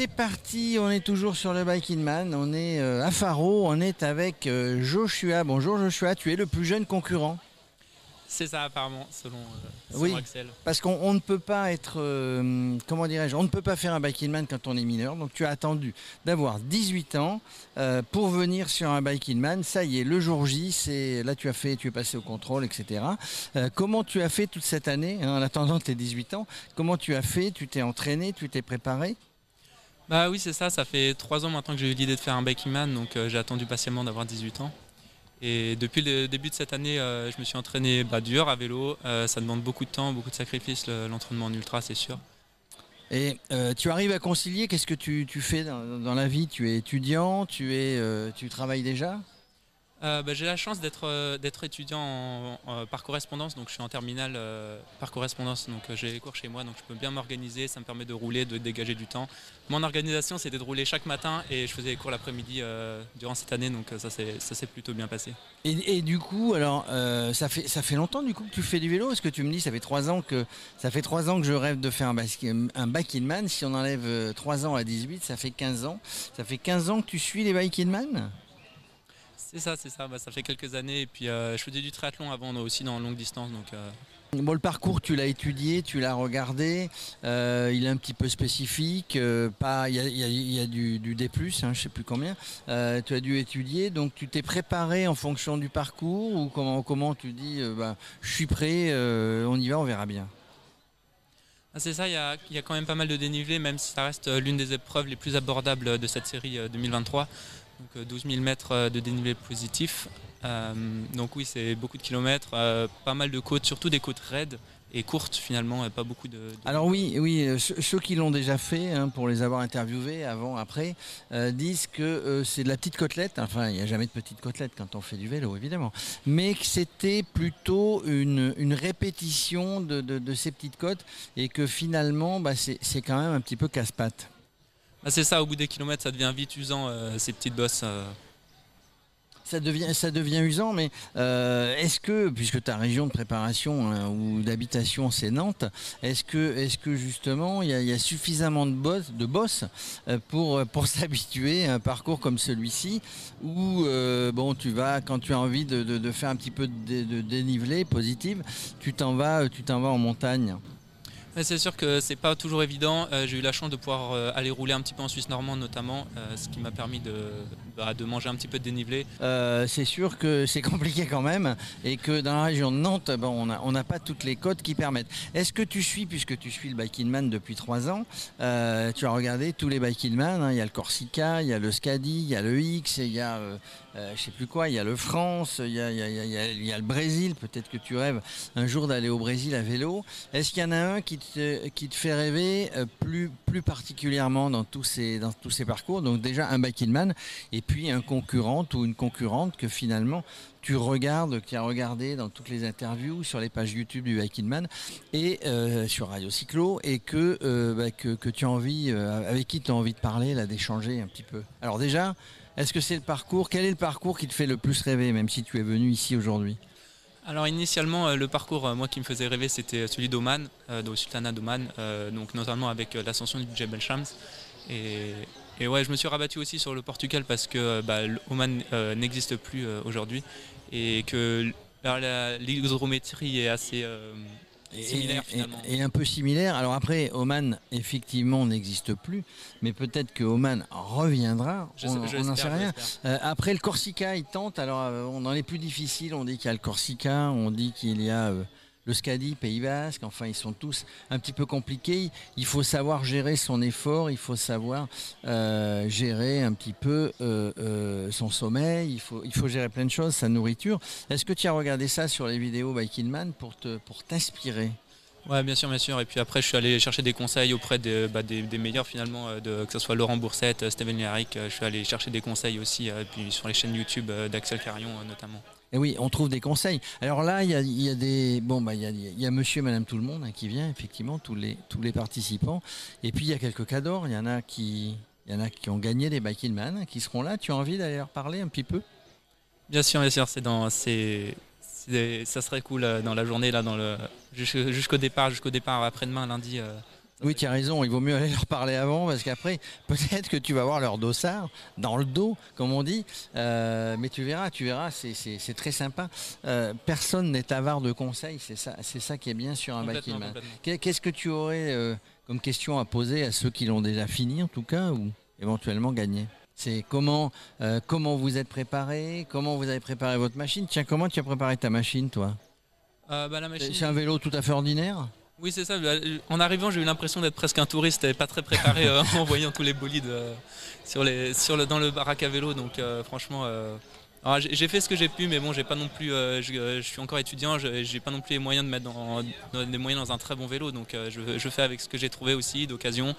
C'est parti, on est toujours sur le Bike in Man, on est euh, à Faro, on est avec euh, Joshua. Bonjour Joshua, tu es le plus jeune concurrent. C'est ça apparemment, selon, euh, selon Oui. Axel. Parce qu'on on ne peut pas être, euh, comment dirais-je, on ne peut pas faire un Bike in Man quand on est mineur. Donc tu as attendu d'avoir 18 ans pour venir sur un Bike in Man. Ça y est, le jour J, c'est là tu as fait, tu es passé au contrôle, etc. Comment tu as fait toute cette année, hein, en attendant tes 18 ans? Comment tu as fait? Tu t'es entraîné, tu t'es préparé? Bah oui, c'est ça, ça fait trois ans maintenant que j'ai eu l'idée de faire un biking man, donc euh, j'ai attendu patiemment d'avoir 18 ans. Et depuis le début de cette année, euh, je me suis entraîné bah, dur à vélo. Euh, ça demande beaucoup de temps, beaucoup de sacrifices, le- l'entraînement en ultra, c'est sûr. Et tu arrives à concilier Qu'est-ce que tu, fais dans, dans la vie? Tu es étudiant Tu es, tu travailles déjà? Euh, bah, j'ai la chance d'être euh, étudiant en- par correspondance, donc je suis en terminale euh, par correspondance, donc euh, j'ai les cours chez moi, donc je peux bien m'organiser, ça me permet de rouler, de dégager du temps. Mon organisation, c'était de rouler chaque matin et je faisais les cours l'après-midi euh, durant cette année, donc euh, ça s'est plutôt bien passé. Et, du coup, alors, euh, ça, fait, ça fait longtemps du coup que tu fais du vélo? Parce que tu me dis, ça fait trois ans que, ça fait trois ans que je rêve de faire un, bike in man. Si on enlève euh, 3 ans à 18, ça fait 15 ans. Ça fait 15 ans que tu suis les bike in man C'est ça, c'est ça. Bah, ça fait quelques années. Et puis euh, je faisais du triathlon avant aussi dans longue distance. Donc, euh, Bon, le parcours, tu l'as étudié, tu l'as regardé. euh, il est un petit peu spécifique. euh, pas, il y a, il y a- il y a du, du D+, hein, je sais plus combien. Euh, tu as dû étudier, donc tu t'es préparé en fonction du parcours ou comment, comment tu dis, euh, bah, je suis prêt, euh, on y va, on verra bien? ah, c'est ça, il y, y a quand même pas mal de dénivelé, même si ça reste euh, l'une des épreuves les plus abordables de cette série euh, 2023. Donc euh, 12 000 mètres euh, de dénivelé positif. Euh, donc oui, c'est beaucoup de kilomètres, euh, pas mal de côtes, surtout des côtes raides et courtes finalement, et pas beaucoup de... Alors oui, oui, euh, ceux, qui l'ont déjà fait, hein, pour les avoir interviewés avant, après, euh, disent que euh, c'est de la petite côtelette. Enfin, il n'y a jamais de petite côtelette quand on fait du vélo, évidemment. Mais que c'était plutôt une, répétition de, ces petites côtes et que finalement, bah, c'est quand même un petit peu casse-patte. Ah, c'est ça, au bout des kilomètres, ça devient vite usant, euh, ces petites bosses. euh. Ça devient, ça devient usant, mais euh, est-ce que, puisque ta région de préparation ou d'habitation c'est Nantes, est-ce que, est-ce que justement il y, a- suffisamment de boss, de pour, pour s'habituer à un parcours comme celui-ci où bon, tu vas, quand tu as envie de, faire un petit peu de, dé- de dénivelé positive, tu t'en vas, tu t'en vas en montagne? C'est sûr que c'est pas toujours évident. Euh, j'ai eu la chance de pouvoir euh, aller rouler un petit peu en Suisse normande notamment, euh, ce qui m'a permis de, bah, de manger un petit peu de dénivelé. Euh, c'est sûr que c'est compliqué quand même et que dans la région de Nantes, bon, on n'a pas toutes les côtes qui permettent. Est-ce que tu suis, puisque tu suis le Biking Man depuis trois ans, euh, tu as regardé tous les Biking Man, hein, il y a le Corsica, il y a le Scadi, il y a le X, il y a euh, euh, je sais plus quoi, il y a le France, il y a, le Brésil, peut-être que tu rêves un jour d'aller au Brésil à vélo. Est-ce qu'il y en a un qui te, qui te fait rêver euh, plus, plus particulièrement dans tous, ces, dans tous ces parcours Donc déjà un Biking Man et puis un concurrent ou une concurrente que finalement tu regardes, qui a regardé dans toutes les interviews sur les pages YouTube du Biking Man et euh, sur Radio Cyclo et que, euh, bah, que, tu as envie, euh, avec qui tu as envie de parler, là, d'échanger un petit peu. Alors déjà, est-ce que c'est le parcours Quel est le parcours qui te fait le plus rêver, même si tu es venu ici aujourd'hui? Alors initialement, le parcours, moi qui me faisait rêver, c'était celui d'Oman, au Sultanat d'Oman, donc notamment avec l'ascension du Jebel Shams. Et, et ouais, je me suis rabattu aussi sur le Portugal parce que euh, bah, l'Oman euh, n'existe plus euh, aujourd'hui et que l'hydrométrie est assez euh, similaire et, finalement. et un peu similaire. Alors après, Oman, effectivement, n'existe plus, mais peut-être que Oman reviendra. Je- on n'en sait rien. après le Corsica, il tente. Alors, on dans les plus difficiles, on dit qu'il y a le Corsica, on dit qu'il y a le Scadi, Pays Basque. Enfin, ils sont tous un petit peu compliqués. Il faut savoir gérer son effort, il faut savoir euh, gérer un petit peu euh, euh, son sommeil. Il faut, il faut gérer plein de choses, sa nourriture. Est-ce que tu as regardé ça sur les vidéos Biking Man pour te, pour t'inspirer? Ouais, bien sûr, bien sûr. Et puis après, je suis allé chercher des conseils auprès de- bah, des, des meilleurs finalement, euh, de, que ce soit Laurent Boursette, euh, Steven Lerick. Je suis allé chercher des conseils aussi, euh, puis sur les chaînes YouTube euh, d'Axel Carion euh, notamment. Et oui, on trouve des conseils. Alors là, il y a, il y a des bon bah il y a, il y a Monsieur et Madame tout le monde hein, qui vient effectivement tous les tous les participants. Et puis il y a quelques cadors. Il y en a qui il y en a qui ont gagné des Biking Man qui seront là. Tu as envie d'aller leur parler un petit peu? Bien sûr, bien sûr, c'est dans, c'est, c'est- ça serait cool euh, dans la journée là, dans le jusqu'au jusqu'au départ, jusqu'au départ après-demain lundi. euh, Oui, tu as raison, il vaut mieux aller leur parler avant parce qu'après, peut-être que tu vas voir leur dossard dans le dos, comme on dit. Euh, mais tu verras, tu verras, c'est très sympa. Euh, personne n'est avare de conseils, c'est ça, ça qui est bien sur un bâtiment. Qu'est-ce que tu aurais euh, comme question à poser à ceux qui l'ont déjà fini en tout cas ou éventuellement gagné? C'est comment, comment vous êtes préparé, comment vous avez préparé votre machine. Tiens, comment tu as préparé ta machine, toi? Bah, C'est un vélo tout à fait ordinaire? Oui, c'est ça. Bah, en arrivant, j'ai eu l'impression d'être presque un touriste et pas très préparé euh, en voyant tous les bolides euh, sur les, sur le, dans le baraque à vélo. Donc, euh, franchement, j'ai fait ce que j'ai pu, mais bon, j'ai pas non plus. Je, suis encore étudiant, j'ai pas non plus les moyens de mettre dans, des moyens dans un très bon vélo. Donc, je, je, fais avec ce que j'ai trouvé aussi d'occasion.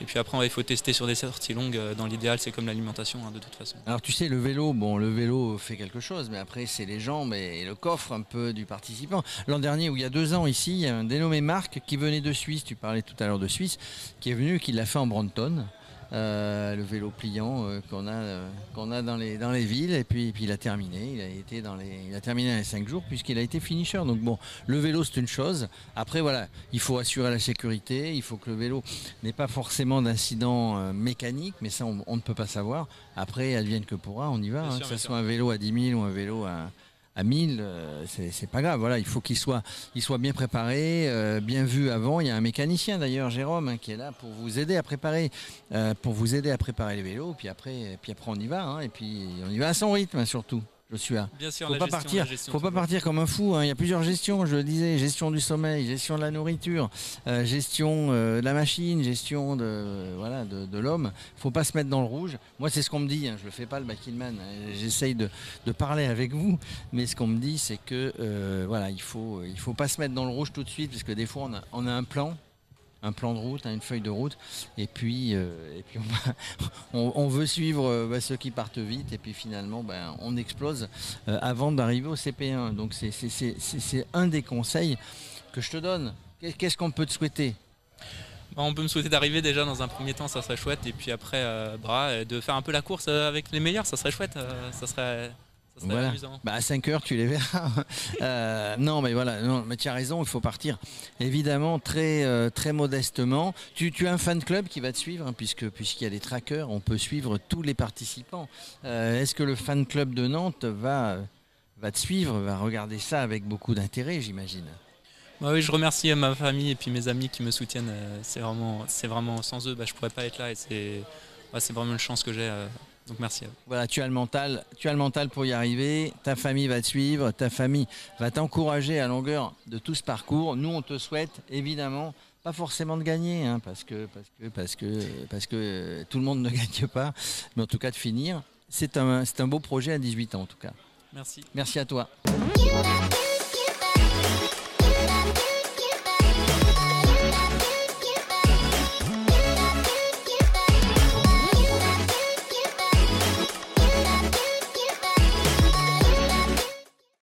Et puis après, il faut tester sur des sorties longues. Euh, dans l'idéal, c'est comme l'alimentation, hein, de toute façon. Alors tu sais, le vélo, bon, le vélo fait quelque chose, mais après, c'est les jambes et le coffre un peu du participant. L'an dernier, ou il y a deux ans ici, il y a un dénommé Marc qui venait de Suisse, tu parlais tout à l'heure de Suisse, qui est venu, qui l'a fait en Branton. Euh, le vélo pliant euh, qu'on a, euh, qu'on a dans, les, dans les villes. Et puis, puis il a terminé. Il a, été dans les, il a terminé dans les 5 jours puisqu'il a été finisher. Donc bon, le vélo c'est une chose. Après voilà, il faut assurer la sécurité. Il faut que le vélo n'ait pas forcément d'incident mécanique, mais ça on, ne peut pas savoir. Après, advienne que pourra, on y va. Hein, que ce soit un vélo à 10 000 ou un vélo à à 1000, euh, c'est pas grave. Voilà, il faut qu'il soit, soit bien préparé, euh, bien vu avant. Il y a un mécanicien d'ailleurs, Jérôme, hein, qui est là pour vous aider à préparer, euh, pour vous aider à préparer les vélos. Puis après, puis après on y va. Hein, et puis on y va à son rythme surtout. Je suis là. Bien sûr, faut pas partir, faut pas partir comme un fou. Hein. Il y a plusieurs gestions, je le disais, gestion du sommeil, gestion de la nourriture, euh, gestion euh, de la machine, gestion de voilà de, de l'homme. Faut pas se mettre dans le rouge. Moi, c'est ce qu'on me dit. Hein. Je le fais pas le backman. J'essaye de, de, parler avec vous, mais ce qu'on me dit, c'est que euh, voilà, il faut il faut pas se mettre dans le rouge tout de suite, parce que des fois, on a, on a un plan un plan de route, hein, une feuille de route, et puis, euh, on, veut suivre euh, bah, ceux qui partent vite, et puis finalement ben, on explose euh, avant d'arriver au CP1. Donc c'est un des conseils que je te donne. Qu'est-ce qu'on peut te souhaiter? Bah, on peut me souhaiter d'arriver déjà dans un premier temps, ça serait chouette, et puis après, bah, de faire un peu la course avec les meilleurs, ça serait chouette, voilà. Bah, à 5 heures, tu les verras. Euh, non, mais voilà, non, mais tu as raison, il faut partir évidemment très, euh, très modestement. Tu, tu, as un fan club qui va te suivre, hein, puisque puisqu'il y a des trackers, on peut suivre tous les participants. Euh, est-ce que le fan club de Nantes va, va te suivre, va regarder ça avec beaucoup d'intérêt, j'imagine? Bah oui, je remercie ma famille et puis mes amis qui me soutiennent. C'est vraiment, c'est vraiment sans eux, bah, je pourrais pas être là et c'est, c'est vraiment une chance que j'ai donc merci Voilà, tu as le mental, tu as le mental pour y arriver. Ta famille va te suivre, ta famille va t'encourager à longueur de tout ce parcours. Nous, on te souhaite évidemment pas forcément de gagner, hein, parce que parce que parce que parce que tout le monde ne gagne pas, mais en tout cas de finir. C'est un c'est un beau projet à 18 ans en tout cas. Merci. Merci à toi.